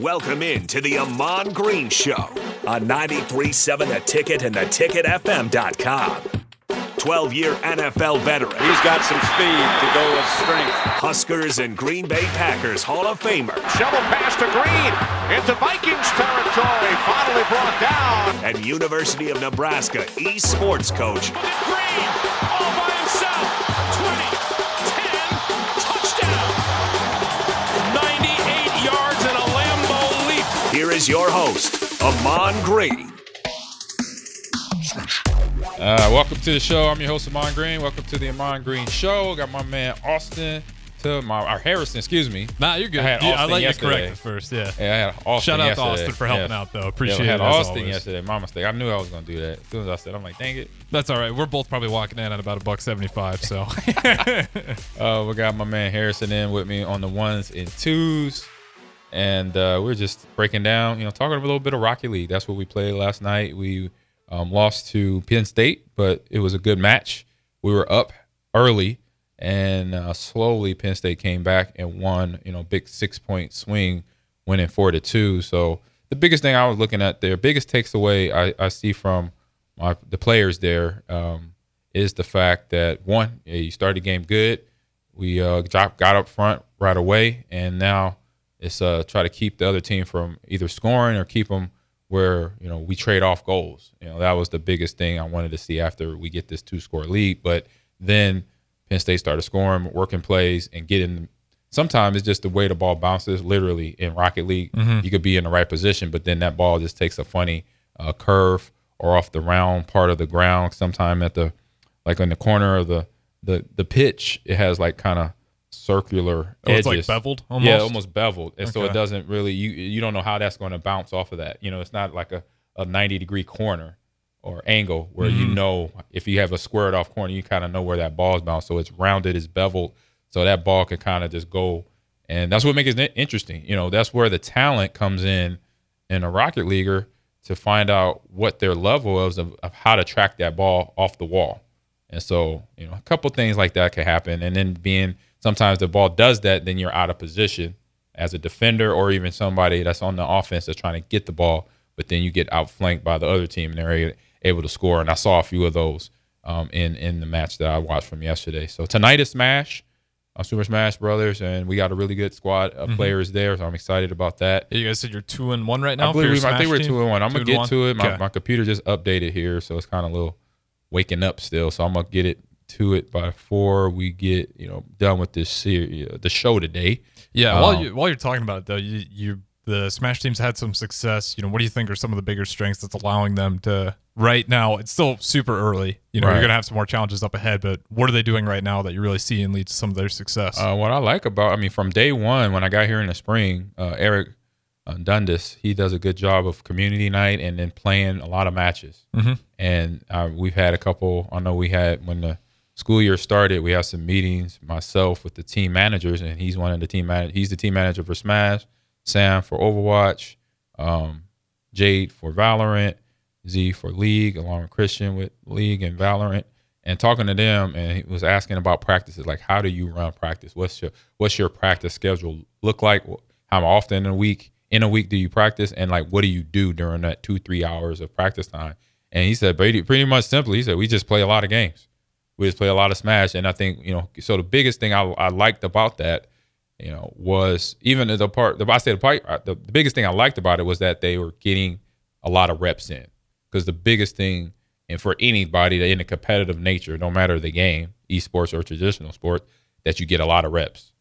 Welcome in to the Ahman Green Show on 93.7 The Ticket and theticketfm.com. 12 year NFL veteran. He's got some speed to go with strength. Huskers and Green Bay Packers Hall of Famer. Shovel pass to Green into Vikings territory. Finally brought down. And University of Nebraska esports coach. Green is your host, Ahman Green. Uh, welcome to the show. I'm your host, Ahman Green. Welcome to the Ahman Green Show. Got my man Austin to my or Harrison, excuse me. Nah, you're good. I had Yeah, I Austin let you yesterday. correct it first. Yeah. Yeah, I had Austin Shout out to. Austin for helping Yes. out, though. Yeah, Appreciate I had it. as Austin always. yesterday. My mistake. I knew I was gonna do that. As soon as I said, I'm like, dang it. That's all right. We're both probably walking in at about a buck seventy-five. So Uh, we got my man Harrison in with me on the ones and twos, and uh, we're just breaking down, you know, talking a little bit of Rocket League. That's what we played last night. We um, lost to Penn State, but it was a good match. We were up early, and uh, slowly Penn State came back and won. You know, big six point swing, winning four to two. So the biggest thing I was looking at there, biggest takes away I, I see from my, the players there um, is the fact that one, you started the game good. We uh, got up front right away, and now it's uh, try to keep the other team from either scoring or keep them where you know we trade off goals. You know that was the biggest thing I wanted to see after we get this two score lead. But then Penn State started scoring, working plays, and getting. Sometimes it's just the way the ball bounces. Literally in Rocket League, you could be in the right position, but then that ball just takes a funny uh, curve or off the round part of the ground. Sometime at the like in the corner of the the the pitch, it has like kind of circular Oh, it's, like, edges. beveled Yeah, almost? almost beveled, and so it doesn't really you you don't know how that's going to bounce off of that. You know, it's not like a a ninety degree corner or angle where Mm-hmm. you know if you have a squared off corner, you kind of know where that ball's bounced. So it's rounded, it's beveled, so that ball can kind of just go, and that's what makes it interesting. You know, that's where the talent comes in in a rocket leaguer to find out what their level is of, of how to track that ball off the wall. And so, you know, a couple things like that can happen. And then being sometimes the ball does that, then you're out of position as a defender or even somebody that's on the offense that's trying to get the ball, but then you get outflanked by the other team and they're able to score. And I saw a few of those um, in in the match that I watched from yesterday. So tonight is Smash, uh, Super Smash Brothers, and we got a really good squad of players there. So I'm excited about that. you guys said you're two and one right now. I believe I think we're two and one. I'm Two gonna get one? to it. My, Okay. my computer just updated here, so it's kind of a little waking up still. So I'm gonna get it to it by before we get you know done with this series, the show today. Yeah. while Um, you while you're talking about it though, you you the Smash teams had some success. You know, what do you think are some of the bigger strengths that's allowing them to right now? It's still super early. You know, Right. you're gonna have some more challenges up ahead, but what are they doing right now that you really see and lead to some of their success? Uh, what I like about, I mean, from day one when I got here in the spring, uh, Eric uh, Dundas, he does a good job of community night and then playing a lot of matches. Mm-hmm. And uh, we've had a couple. I know we had when the school year started, we had some meetings myself with the team managers, and he's one of the team man. He's the team manager for Smash, Sam for Overwatch, um, Jade for Valorant, Z for League, along with Christian with League and Valorant. And talking to them, and he was asking about practices, like how do you run practice? What's your what's your practice schedule look like? How often in a week in a week do you practice? And like what do you do during that two three hours of practice time? And he said pretty pretty much simply, he said we just play a lot of games. We just play a lot of Smash, and I think you know. So the biggest thing I, I liked about that you know, was even the part. The, I said the part. The, the biggest thing I liked about it was that they were getting a lot of reps in. Because the biggest thing, and for anybody that in a competitive nature, no matter the game, esports or traditional sport, that you get a lot of reps.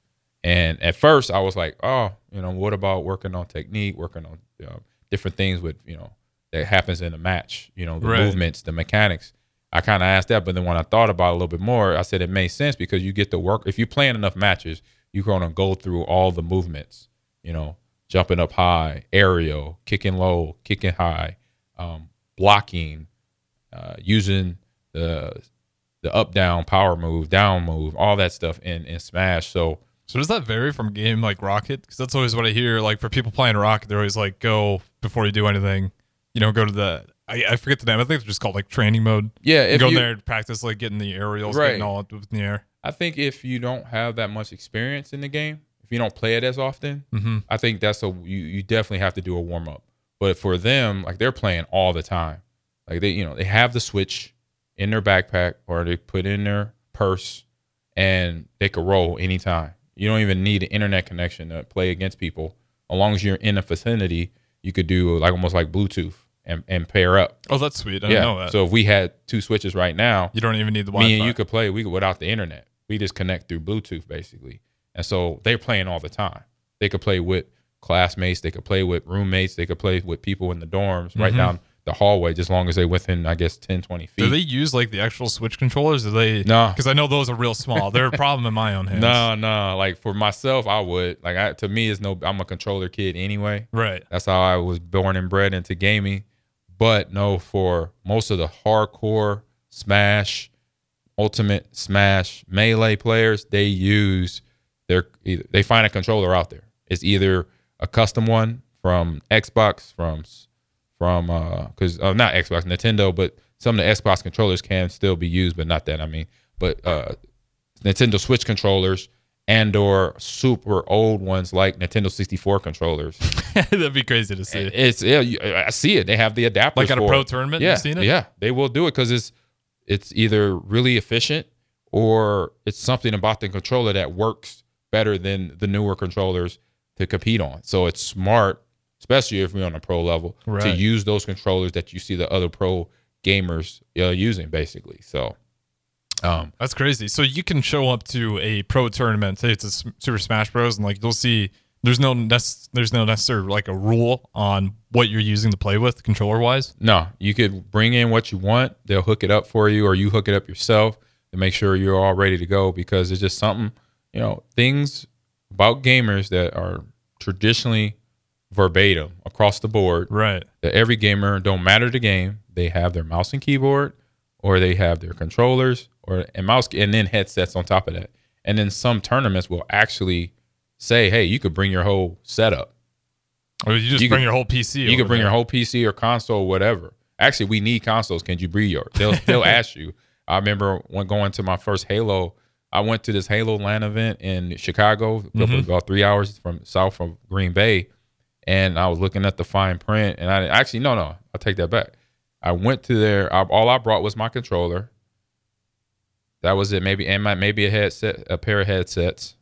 And at first, I was like, oh, you know, what about working on technique, working on you know, different things with you know that happens in a match, you know, the Right. movements, the mechanics. I kind of asked that, but then when I thought about it a little bit more, I said it makes sense because you get to work. If you're playing enough matches, you're going to go through all the movements, you know, jumping up high, aerial, kicking low, kicking high, um, blocking, uh, using the the up down power move, down move, all that stuff in in Smash. So So does that vary from game like Rocket? Because that's always what I hear. Like for people playing Rocket, they're always like, "Go before you do anything." You know, go to the I, I forget the name. I think they're just called like training mode. yeah, You go you, there and practice like getting the aerials, Right. getting all up in the air. I think if you don't have that much experience in the game, if you don't play it as often, mm-hmm. I think that's a you you definitely have to do a warm up. But for them, like they're playing all the time. Like they, you know, they have the switch in their backpack or they put in their purse and they could roll anytime. You don't even need an internet connection to play against people. As long as you're in a vicinity, you could do like almost like Bluetooth and, and pair up. Oh, that's sweet. I didn't know that. So if we had two switches right now, you don't even need the Wi-Fi. me and you could play we could without the internet. We just connect through Bluetooth basically. And so they're playing all the time. They could play with classmates, they could play with roommates, they could play with people in the dorms right mm-hmm. down the hallway, just as long as they within I guess 10, 20 feet. Do they use like the actual Switch controllers? Do they? No. because I know those are real small. They're a problem in my own hands. no, no. Like for myself, I would. Like I, to me, it's no. I'm a controller kid anyway. Right. That's how I was born and bred into gaming. But no, for most of the hardcore Smash, Ultimate Smash, Melee players, they use their they find a controller out there. It's either a custom one from Xbox, from from uh because uh, not Xbox, Nintendo, but some of the Xbox controllers can still be used, but not that. I mean, but uh Nintendo Switch controllers and or super old ones like Nintendo 64 controllers. That'd be crazy to see. It's yeah, you- I see it. They have the adapters Like at a pro it. tournament, Yeah, you've seen it? yeah, they will do it because it's it's either really efficient or it's something about the controller that works better than the newer controllers to compete on. So it's smart, especially if you're on a pro level, to use those controllers that you see the other pro gamers uh, using, basically. So, um, That's crazy. So you can show up to a pro tournament, say it's a Super Smash Bros, and like you'll see there's no nec- there's no necessary like a rule on what you're using to play with controller wise. No, you could bring in what you want. They'll hook it up for you, or you hook it up yourself to make sure you're all ready to go. Because it's just something, you know, things about gamers that are traditionally verbatim across the board. Right. That every gamer, don't matter the game, they have their mouse and keyboard, or they have their controllers, or and mouse and then headsets on top of that. And then some tournaments will actually say, "Hey, you could bring your whole setup." Or you just You bring could- your whole PC. You can bring there. your whole PC or console, whatever. Actually, we need consoles. Can you bring yours? They'll they'll ask you. I remember when going to my first Halo. I went to this Halo LAN event in Chicago, mm-hmm. about three hours from south from Green Bay, and I was looking at the fine print. And I actually no no, I take that back. I went to there. I, all I brought was my controller. That was it. Maybe and my, maybe a headset, a pair of headsets.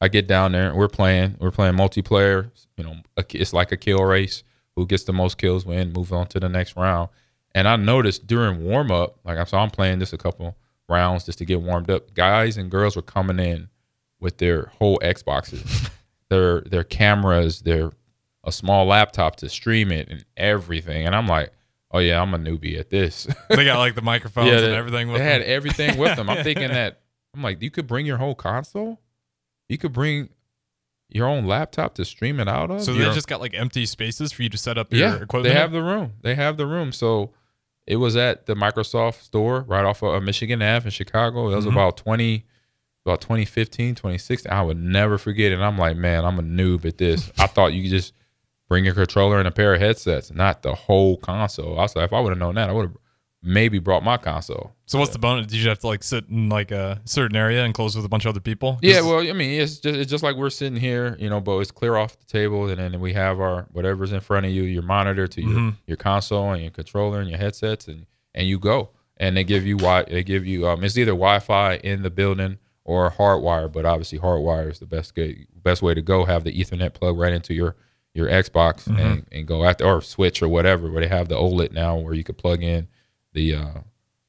I get down there. We're playing. We're playing multiplayer. You know, a- it's like a kill race. Who gets the most kills win. Move on to the next round. And I noticed during warm up, like I'm so I'm playing this a couple rounds just to get warmed up. Guys and girls were coming in with their whole Xboxes, their their cameras, their a small laptop to stream it and everything. And I'm like, oh yeah, I'm a newbie at this. They got like the microphones and they- everything with They had everything with them. I'm thinking that I'm like, you could bring your whole console. You could bring your own laptop to stream it out of. So Your- they just got like empty spaces for you to set up your yeah, equipment. they have the room. They have the room. So it was at the Microsoft store right off of uh, Michigan Ave in Chicago. It was Mm-hmm. about 20, about 2015, 2016. I would never forget it. And I'm like, man, I'm a noob at this. I thought you could just bring your controller and a pair of headsets, not the whole console. Like, if I would have known that, I would have maybe brought my console. So what's the bonus? Did you have to like sit in like a certain area and close with a bunch of other people? Yeah, well, I mean, it's just it's just like we're sitting here, you know, but it's clear off the table, and then we have our whatever's in front of you, your monitor to your your console and your controller and your headsets, and and you go, and they give you wi they give you um, it's either Wi-Fi in the building or hardwire, but obviously hardwire is the best good, best way to go. Have the Ethernet plug right into your your Xbox and, and go after or Switch or whatever, where they have the OLED now, where you could plug in the uh,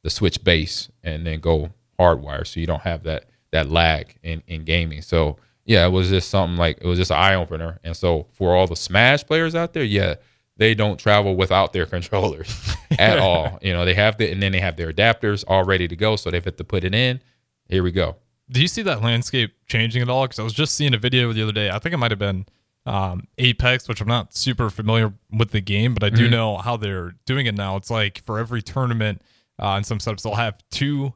the Switch base and then go hardwire, so you don't have that that lag in in gaming. So yeah, it was just something like it was just an eye opener. And so for all the Smash players out there, yeah, they don't travel without their controllers at all. You know, they have the and then they have their adapters all ready to go, so they have to put it in. Here we go. Do you see that landscape changing at all? Because I was just seeing a video the other day. I think it might have been um, Apex, which I'm not super familiar with the game, but I do know how they're doing it now. It's like for every tournament uh, in some setups, they'll have two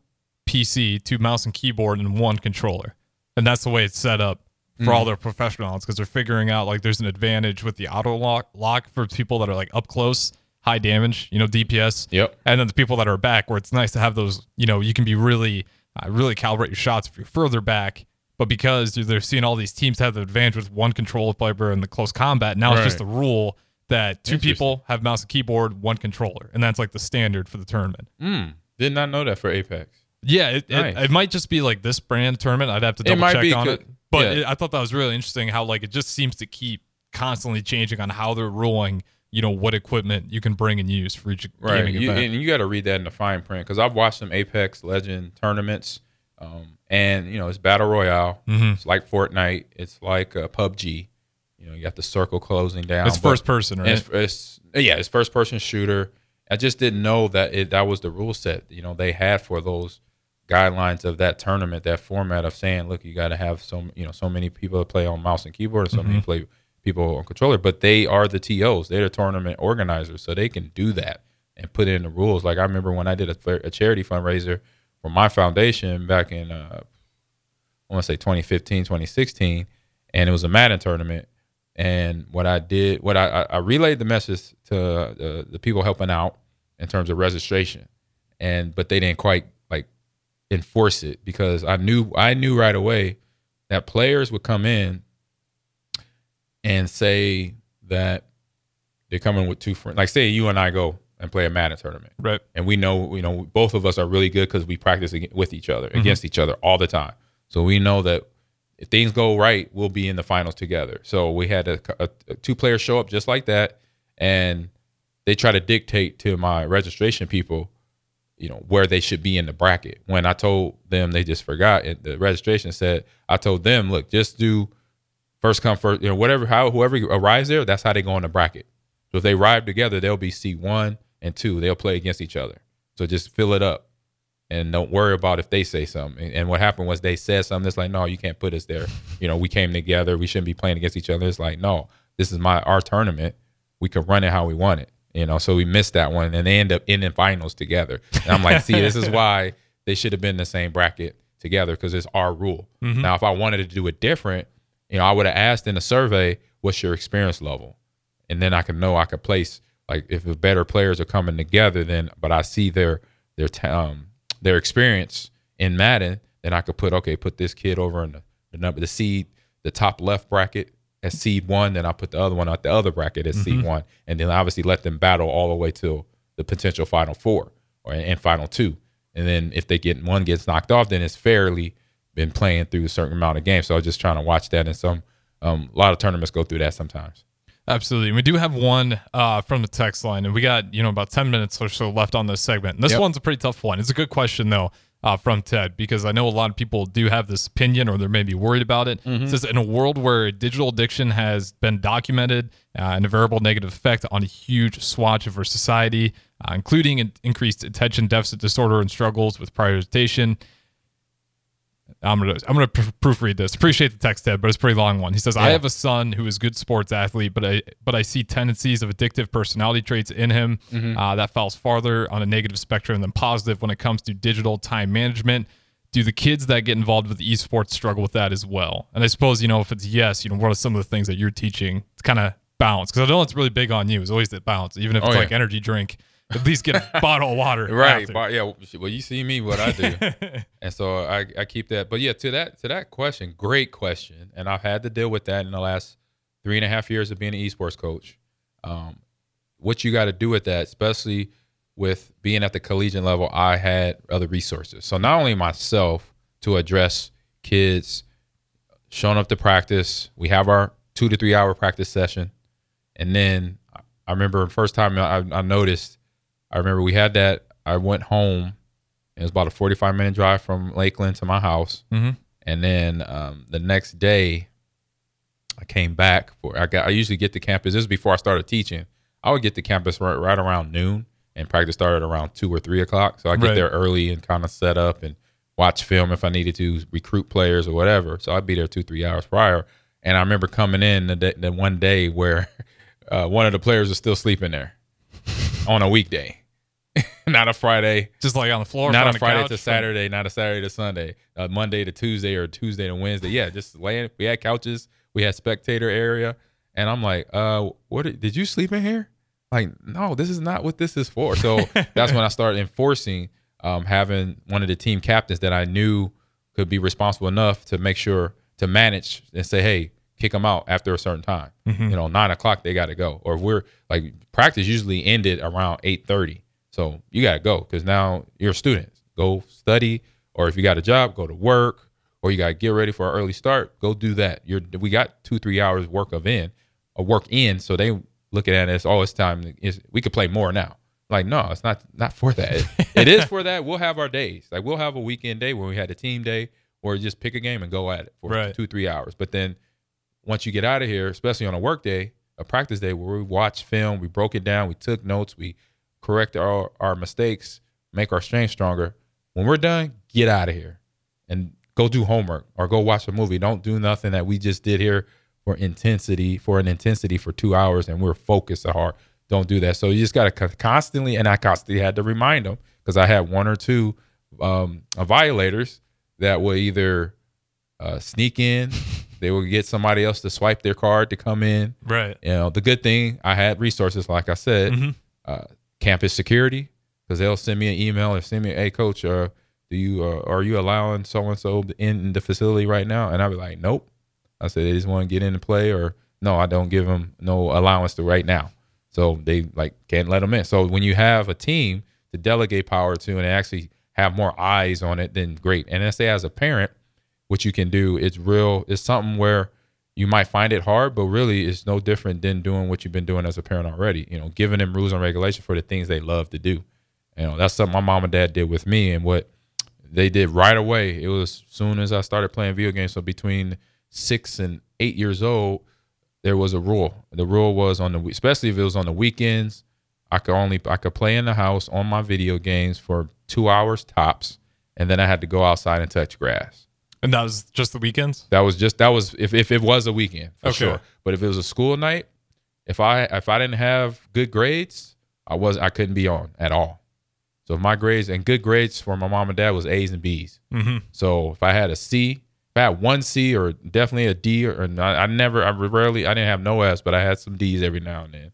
PC, two mouse and keyboard, and one controller, and that's the way it's set up for all their professionals because they're figuring out like there's an advantage with the auto lock lock for people that are like up close, high damage, you know, DPS. Yep. And then the people that are back, where it's nice to have those, you know, you can be really, uh, really calibrate your shots if you're further back, But because they're seeing all these teams have the advantage with one controller player in the close combat, now it's just the rule that two people have mouse and keyboard, one controller, and that's like the standard for the tournament. Mm, did not know that for Apex. Yeah, it, Nice. it, it might just be like this brand tournament. I'd have to double check on good- it. But yeah. it, I thought that was really interesting how like it just seems to keep constantly changing on how they're ruling. You know what equipment you can bring and use for each Right. gaming You, event. and you got to read that in the fine print because I've watched some Apex Legend tournaments, um, and you know it's battle royale. Mhm. It's like Fortnite. It's like uh, PUBG. You know, you got the circle closing down. it's first person, right? It's, it's yeah, it's first person shooter. I just didn't know that it that was the rule set. You know, they had for those guidelines of that tournament, that format of saying, look, you got to have so you know so many people that play on mouse and keyboard, and so many play people on controller. But they are the tos. They're the tournament organizers, so they can do that and put in the rules. Like I remember when I did a, a charity fundraiser for my foundation back in uh, I want to say 2015, 2016, and it was a Madden tournament. And what I did, what I, I, relayed the message to uh, the people helping out in terms of registration, and but they didn't quite like enforce it because I knew I knew right away that players would come in and say that they're coming with two friends. Like say you and I go and play a Madden tournament. Right. and we know you know both of us are really good because we practice with each other Mm-hmm. against each other all the time. So we know that if things go right we'll be in the finals together. So we had a, a, a two players show up just like that and they try to dictate to my registration people you know where they should be in the bracket. When i told them they just forgot it the registration said i told them look just do first come first you know whatever how whoever arrives there that's how they go in the bracket. So if they arrive together, they'll be seat one and two. They'll play against each other. So just fill it up and don't worry about if they say something. And, and what happened was they said something that's like, no, you can't put us there. You know, we came together. We shouldn't be playing against each other. It's like, no, this is my our tournament. We can run it how we want it. You know, so we missed that one and they end up in the finals together. And I'm like, see, this is why they should have been in the same bracket together because it's our rule. Mm-hmm. Now, if I wanted to do it different, you know, I would have asked in the survey, what's your experience level? and then I could know I could place like if the better players are coming together, then but I see their their um their experience in Madden, then I could put okay, put this kid over in the, the number the seed the top left bracket as seed one, then I put the other one at the other bracket as seed one, and then obviously let them battle all the way to the potential final four or and final two, and then if they get one gets knocked off, then it's fairly been playing through a certain amount of games. So I was just trying to watch that, and some um, a lot of tournaments go through that sometimes. Absolutely. We do have one uh, from the text line, and we got you know about ten minutes or so left on this segment. And this Yep. one's a pretty tough one. It's a good question though uh, from Ted because I know a lot of people do have this opinion or they're maybe worried about it. It says in a world where digital addiction has been documented uh, and a variable negative effect on a huge swatch of our society, uh, including an increased attention deficit disorder and struggles with prioritization. I'm gonna I'm gonna pr- proofread this. Appreciate the text, Ted, but it's a pretty long one. He says, "I have a son who is good sports athlete, but I but I see tendencies of addictive personality traits in him uh, that falls farther on a negative spectrum than positive when it comes to digital time management." Do the kids that get involved with esports struggle with that as well? And I suppose you know if it's yes, you know what are some of the things that you're teaching to kind of balance? Because I know it's really big on you. Is always that balance, even if Oh, it's yeah. like energy drink. At least get a bottle of water. right yeah well you see me what i do. And so I, I keep that. But yeah to that to that question great question. And i've had to deal with that in the last three and a half years of being an esports coach. Um, what you got to do with that especially with being at the collegiate level i had other resources. So not only myself to address kids showing up to practice we have our two to three hour practice session. And then i remember the first time i, I noticed I remember we had that. I went home. It was about a 45 minute drive from Lakeland to my house. Mhm. And then um, the next day, I came back for. I got. I usually get to campus. This is before I started teaching. I would get to campus right, right around noon, and practice started around two or three o'clock. So I get Right. there early and kind of set up and watch film if I needed to recruit players or whatever. So I'd be there two three hours prior. And I remember coming in the, day, the one day where uh, one of the players was still sleeping there on a weekday, not a Friday, Just like on the floor, not a Friday couch, to Saturday, not a Saturday to Sunday, uh, Monday to Tuesday or Tuesday to Wednesday. Yeah, just laying. We had couches, we had spectator area, and I'm like, uh, what did, did you sleep in here? Like, no, this is not what this is for. So that's when I started enforcing um, having one of the team captains that I knew could be responsible enough to make sure to manage and say, hey, kick them out after a certain time. Mm-hmm. You know, nine o'clock they got to go. Or if we're like practice usually ended around eight thirty, so you got to go because now you're a student. Go study, or if you got a job, go to work, or you got to get ready for an early start. Go do that. You're we got two three hours work of in, a work in. So they looking at us. oh, it's time. It's, we could play more now. Like no, it's not not for that. it is for that. We'll have our days. Like we'll have a weekend day where we had a team day, or just pick a game and go at it for Right. two three hours. But then once you get out of here, especially on a work day, a practice day where we watch film, we broke it down, we took notes, we correct our, our mistakes, make our strength stronger. When we're done, get out of here and go do homework or go watch a movie. Don't do nothing that we just did here for intensity, for an intensity for two hours and we're focused so hard. Don't do that. So you just got to constantly, and I constantly had to remind them because I had one or two um, violators that would either uh, sneak in, they would get somebody else to swipe their card to come in. Right. You know, the good thing I had resources, like I said, Mhm. uh, campus security, because they'll send me an email or send me, hey, coach, uh, do you uh, are you allowing so and so in the facility right now? And I'll be like, nope. I said they just want to get in and play, or no, I don't give them no allowance to right now. So they like can't let them in. So when you have a team to delegate power to and actually have more eyes on it, then great. And I say as a parent, what you can do, it's real. It's something where you might find it hard, but really it's no different than doing what you've been doing as a parent already. You know, giving them rules and regulations for the things they love to do. You know, that's something my mom and dad did with me, and what they did right away. It was as soon as I started playing video games. So between six and eight years old, there was a rule. The rule was on the especially if it was on the weekends, I could only I could play in the house on my video games for two hours tops, and then I had to go outside and touch grass. And that was just the weekends? That was just that was if, if it was a weekend for Okay. sure. But if it was a school night, if I if I didn't have good grades, I was I couldn't be on at all. So if my grades and good grades for my mom and dad was A's and B's. Mm-hmm. So if I had a C, if I had one C or definitely a D or, or I, I never I rarely I didn't have no S, but I had some D's every now and then.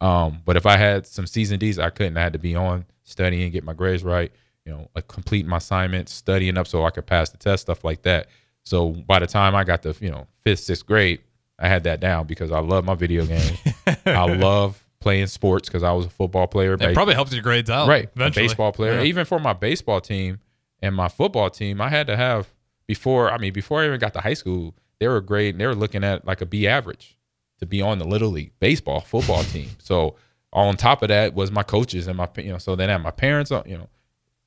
Um, but if I had some C's and D's, I couldn't. I had to be on studying, get my grades right, you know, like complete my assignments, studying up so I could pass the test, stuff like that. So by the time I got to, you know, fifth, sixth grade, I had that down because I love my video games. I love playing sports because I was a football player. It probably helps your grades out. right, Eventually. baseball player. Yeah. Even for my baseball team and my football team, I had to have before. I mean, before I even got to high school, they were grade. They were looking at like a B average to be on the little league baseball football team. So on top of that was my coaches and my you know. So then I had my parents, uh, you know,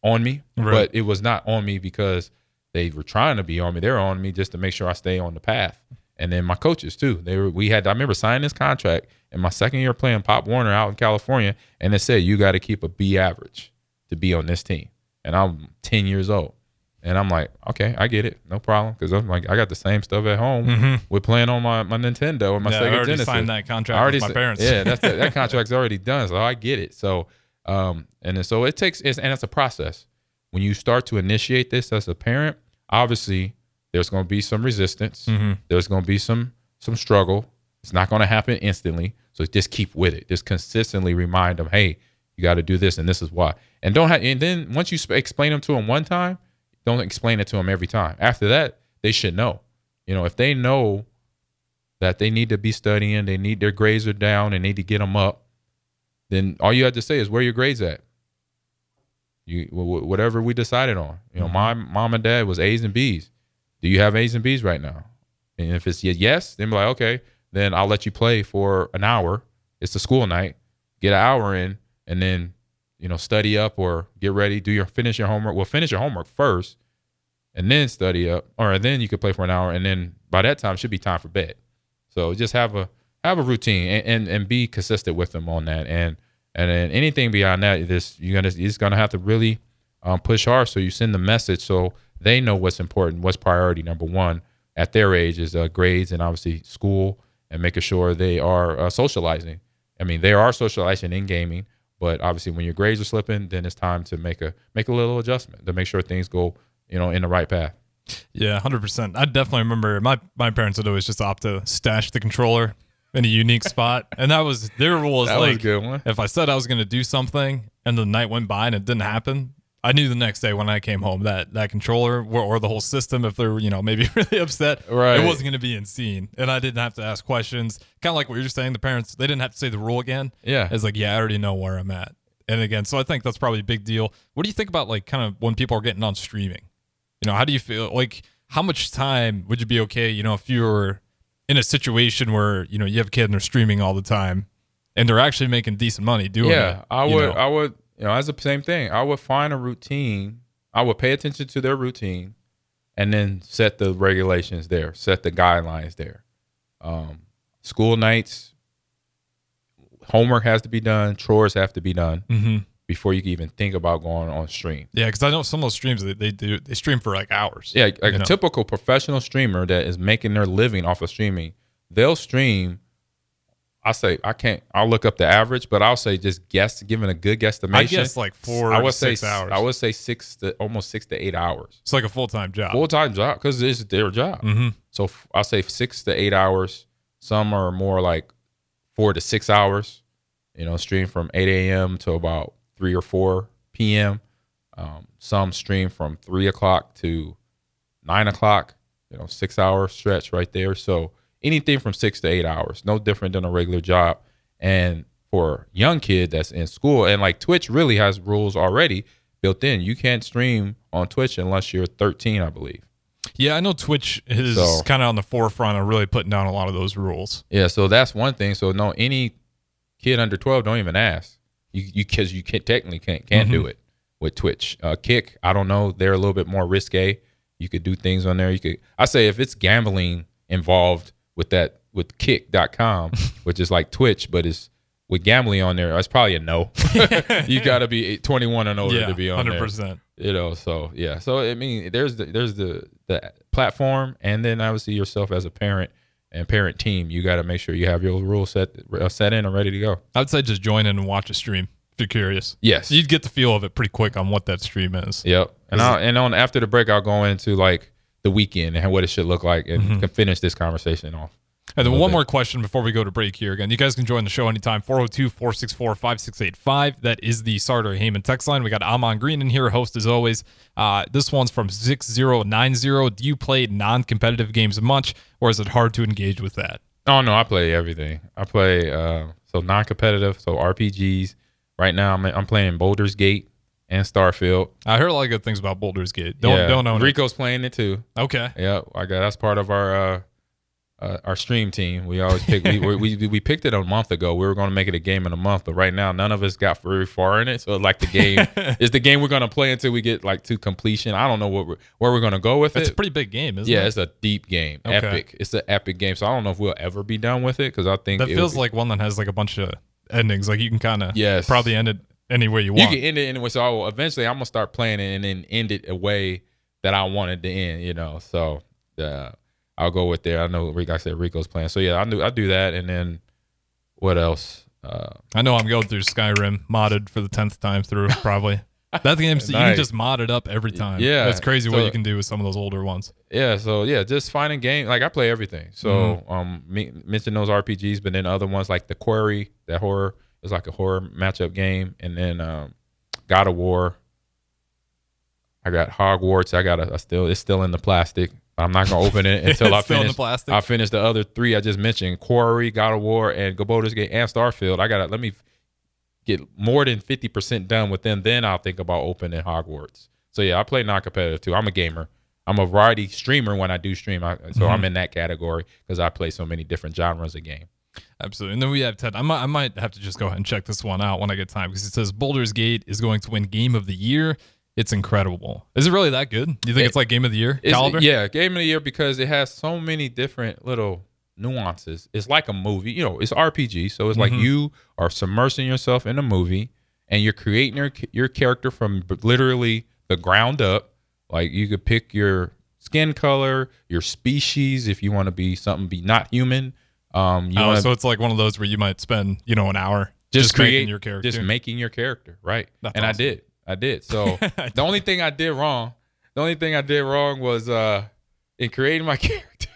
on me, Right. but it was not on me because they were trying to be on me. They were on me just to make sure I stay on the path. And then my coaches too. They were. We had. I remember signing this contract in my second year playing Pop Warner out in California, and it said you got to keep a B average to be on this team. And I'm 10 years old, and I'm like, okay, I get it, no problem, because I'm like, I got the same stuff at home. Mm-hmm. We're playing on my, my Nintendo and my Yeah, I Sega already Genesis. signed that contract I already with my parents. Yeah, that's that contract's already done, so I get it. So, um, and then, so it takes, it's, and it's a process. When you start to initiate this as a parent, obviously there's going to be some resistance. Mm-hmm. There's going to be some some struggle. It's not going to happen instantly. So just keep with it. Just consistently remind them, hey, you got to do this, and this is why. And don't have. And then once you sp- explain them to them one time, don't explain it to them every time. After that, they should know. You know, if they know that they need to be studying, they need their grades are down, and need to get them up, then all you had to say is where your grades at. You wh- wh- whatever we decided on. You know, mm-hmm. my mom and dad was A's and B's. Do you have A's and B's right now? And if it's yes, then be like, okay, then I'll let you play for an hour. It's a school night. Get an hour in, and then you know study up or get ready. Do your finish your homework. Well, finish your homework first, and then study up, or then you could play for an hour, and then by that time it should be time for bed. So just have a have a routine and and, and be consistent with them on that. And and then anything beyond that, this you're gonna you're gonna have to really um, push hard. So you send the message so they know what's important, what's priority number one at their age is uh, grades and obviously school and making sure they are uh, socializing. I mean, they are socializing in gaming, but obviously when your grades are slipping, then it's time to make a make a little adjustment to make sure things go you know in the right path. Yeah, hundred percent. I definitely remember my my parents would always just opt to stash the controller in a unique spot, and that was their rule. Was That was like a good one. if I said I was going to do something and the night went by and it didn't happen, I knew the next day when I came home that that controller or, or the whole system, if they're you know maybe really upset, Right. it wasn't going to be in scene, and I didn't have to ask questions. Kind of like what you're saying, the parents they didn't have to say the rule again. Yeah. it's like yeah, I already know where I'm at. And again, so I think that's probably a big deal. What do you think about like kind of when people are getting on streaming? You know, how do you feel like how much time would you be okay, you know, if you're in a situation where, you know, you have a kid and they're streaming all the time and they're actually making decent money doing yeah, it. I would, know? I would, you know, as the same thing. I would find a routine. I would pay attention to their routine, and then set the regulations there, set the guidelines there. Um, school nights, homework has to be done, chores have to be done Mhm. Before you can even think about going on stream. Yeah, because I know some of those streams they, they do they stream for like hours. Yeah, like a know? typical professional streamer that is making their living off of streaming, they'll stream. I say I can't. I'll look up the average, but I'll say just guess, giving a good guesstimation. I guess like four I to would say six hours. I would say six to almost six to eight hours. It's like a full time job. Full time job because it's their job. Mhm. So f- I'll say six to eight hours. Some are more like four to six hours. You know, stream from eight a.m. to about three or four p.m. Um, some stream from three o'clock to nine o'clock. You know, six hour stretch right there. So anything from six to eight hours, no different than a regular job. And for a young kid that's in school, and like Twitch really has rules already built in. You can't stream on Twitch unless you're 13, I believe. Yeah, I know Twitch is So- kind of on the forefront of really putting down a lot of those rules. Yeah, so that's one thing. So no, any kid under 12 don't even ask. You you because you can technically can't can't do it with Twitch. Uh, Kick, I don't know, they're a little bit more risque. You could do things on there. You could I say if it's gambling involved with that with kick.com, which is like Twitch, but it's with gambling on there, that's probably a no. you got to be 21 and older yeah, to be on hundred there percent. you know so yeah so i mean there's the there's the the platform and then obviously yourself as a parent and parent team you got to make sure you have your rules set uh, set in and ready to go I would say just join in and watch a stream if you're curious. yes You'd get the feel of it pretty quick on what that stream is. yep and I'll, and on after the break i'll go into like the weekend and what it should look like and Mm-hmm. can finish this conversation off And then one more question before we go to break here. Again, you guys can join the show anytime. 402 464 5685. That is the Sartor Hamann text line. We got Ahman Green in here, host as always. Uh, this one's from 6090. Do you play non competitive games much, or is it hard to engage with that? oh no i play everything i play uh so non-competitive so rpgs right now i'm, I'm playing Baldur's Gate and starfield I heard a lot of good things about Baldur's Gate. Don't, yeah. don't own rico's playing it too. Okay. Yeah, I got that's part of our uh, uh our stream team. We always pick we, we we picked it a month ago. We were going to make it a game in a month, but right now none of us got very far in it. So like the game is the game we're going to play until we get like to completion. I don't know what we're, where we're going to go with it. It's a pretty big game, isn't yeah, it? Yeah, it's a deep game, Okay. epic. It's an epic game. So I don't know if we'll ever be done with it because I think That it feels would- like one that has like a bunch of endings. Like you can kind of Yes. probably end it any way you want. you can end it anyway. So I will, eventually I'm gonna start playing it and then end it a way that I wanted to end. You know, so uh, I'll go with there. I know, like I said, Rico's playing. So yeah, I do I do that, and then what else? Uh, I know I'm going through Skyrim modded for the tenth time through, probably. That game, you can just mod it up every time. Yeah. that's crazy what you can do with some of those older ones. yeah, so yeah, just finding game. Like I play everything. So Mm-hmm. um, me, mention those RPGs, but then other ones like the Quarry, that horror is like a horror matchup game, and then um, God of War. I got Hogwarts. I got a, a still it's still in the plastic. I'm not gonna open it until I finish. I finish the other three I just mentioned: Quarry, God of War, and Baldur's Gate and Starfield. I gotta let me get more than fifty percent done with them. Then I'll think about opening Hogwarts. So yeah, I play non-competitive too. I'm a gamer. I'm a variety streamer when I do stream. I, so I'm mm-hmm. in that category because I play so many different genres of game. Absolutely. And then we have Ted. I might, I might have to just go ahead and check this one out when I get time because it says Baldur's Gate is going to win Game of the Year. It's incredible. Is it really that good? Do you think It- it's like Game of the Year caliber? Yeah, game of the year because it has so many different little nuances. It's like a movie, you know. It's RPG, so it's like Mm-hmm. you are submersing yourself in a movie, and you're creating your your character from literally the ground up. Like you could pick your skin color, your species, if you want to be something be not human. Um, you Oh, want so it's like one of those where you might spend, you know, an hour just, making create your character. just making your character, right? That's and I did, I did. So the only thing I did wrong, the only thing I did wrong was uh in creating my character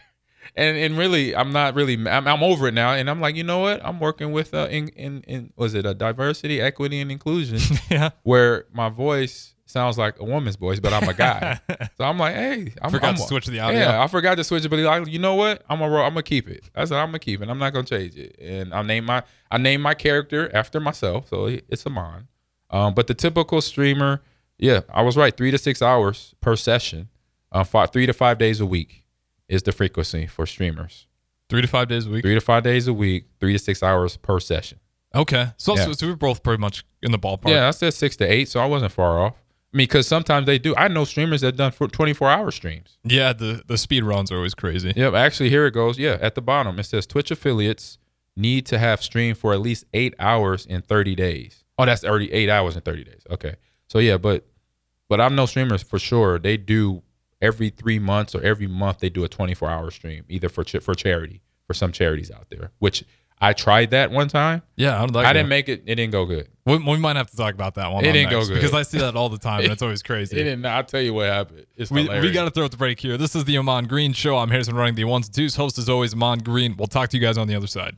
and and really, I'm not really. I'm, I'm over it now, and I'm like, you know what? I'm working with uh, in in, in was it a diversity, equity, and inclusion, yeah. where my voice sounds like a woman's voice, but I'm a guy. so I'm like, hey, I'm, Forgot I'm, to switch the audio. Yeah, I forgot to switch it, but like, you know what? I'm gonna I'm gonna keep it. I said I'm gonna keep it. I'm not gonna change it, and I name my I name my character after myself, so it's Ahman. Um, but the typical streamer, yeah, I was right. Three to six hours per session, uh, five, three to five days a week is the frequency for streamers. Three to five days a week. Three to five days a week, three to six hours per session. Okay. So, Yeah. so, so we're both pretty much in the ballpark. Yeah, I said six to eight, so I wasn't far off. I mean, because sometimes they do. I know streamers that done for 24 hour streams. Yeah. The the speed runs are always crazy. Yep, actually, here it goes. Yeah, at the bottom it says Twitch affiliates need to have streamed for at least eight hours in 30 days. Oh, that's already eight hours in 30 days. Okay, so yeah, but but I know streamers for sure. They do every three months or every month they do a 24 hour stream, either for ch- for charity for some charities out there. Which I tried that one time. Yeah. Did that I didn't make it. It didn't go good. We, we might have to talk about that one. It didn't go good. because I see that all the time, and it's always crazy. It didn't. I'll tell you what happened. It's We, hilarious. we got to throw the break here. This is the Ahman Green Show. I'm Harrison running the ones and twos. Host is always, Ahman Green. We'll talk to you guys on the other side.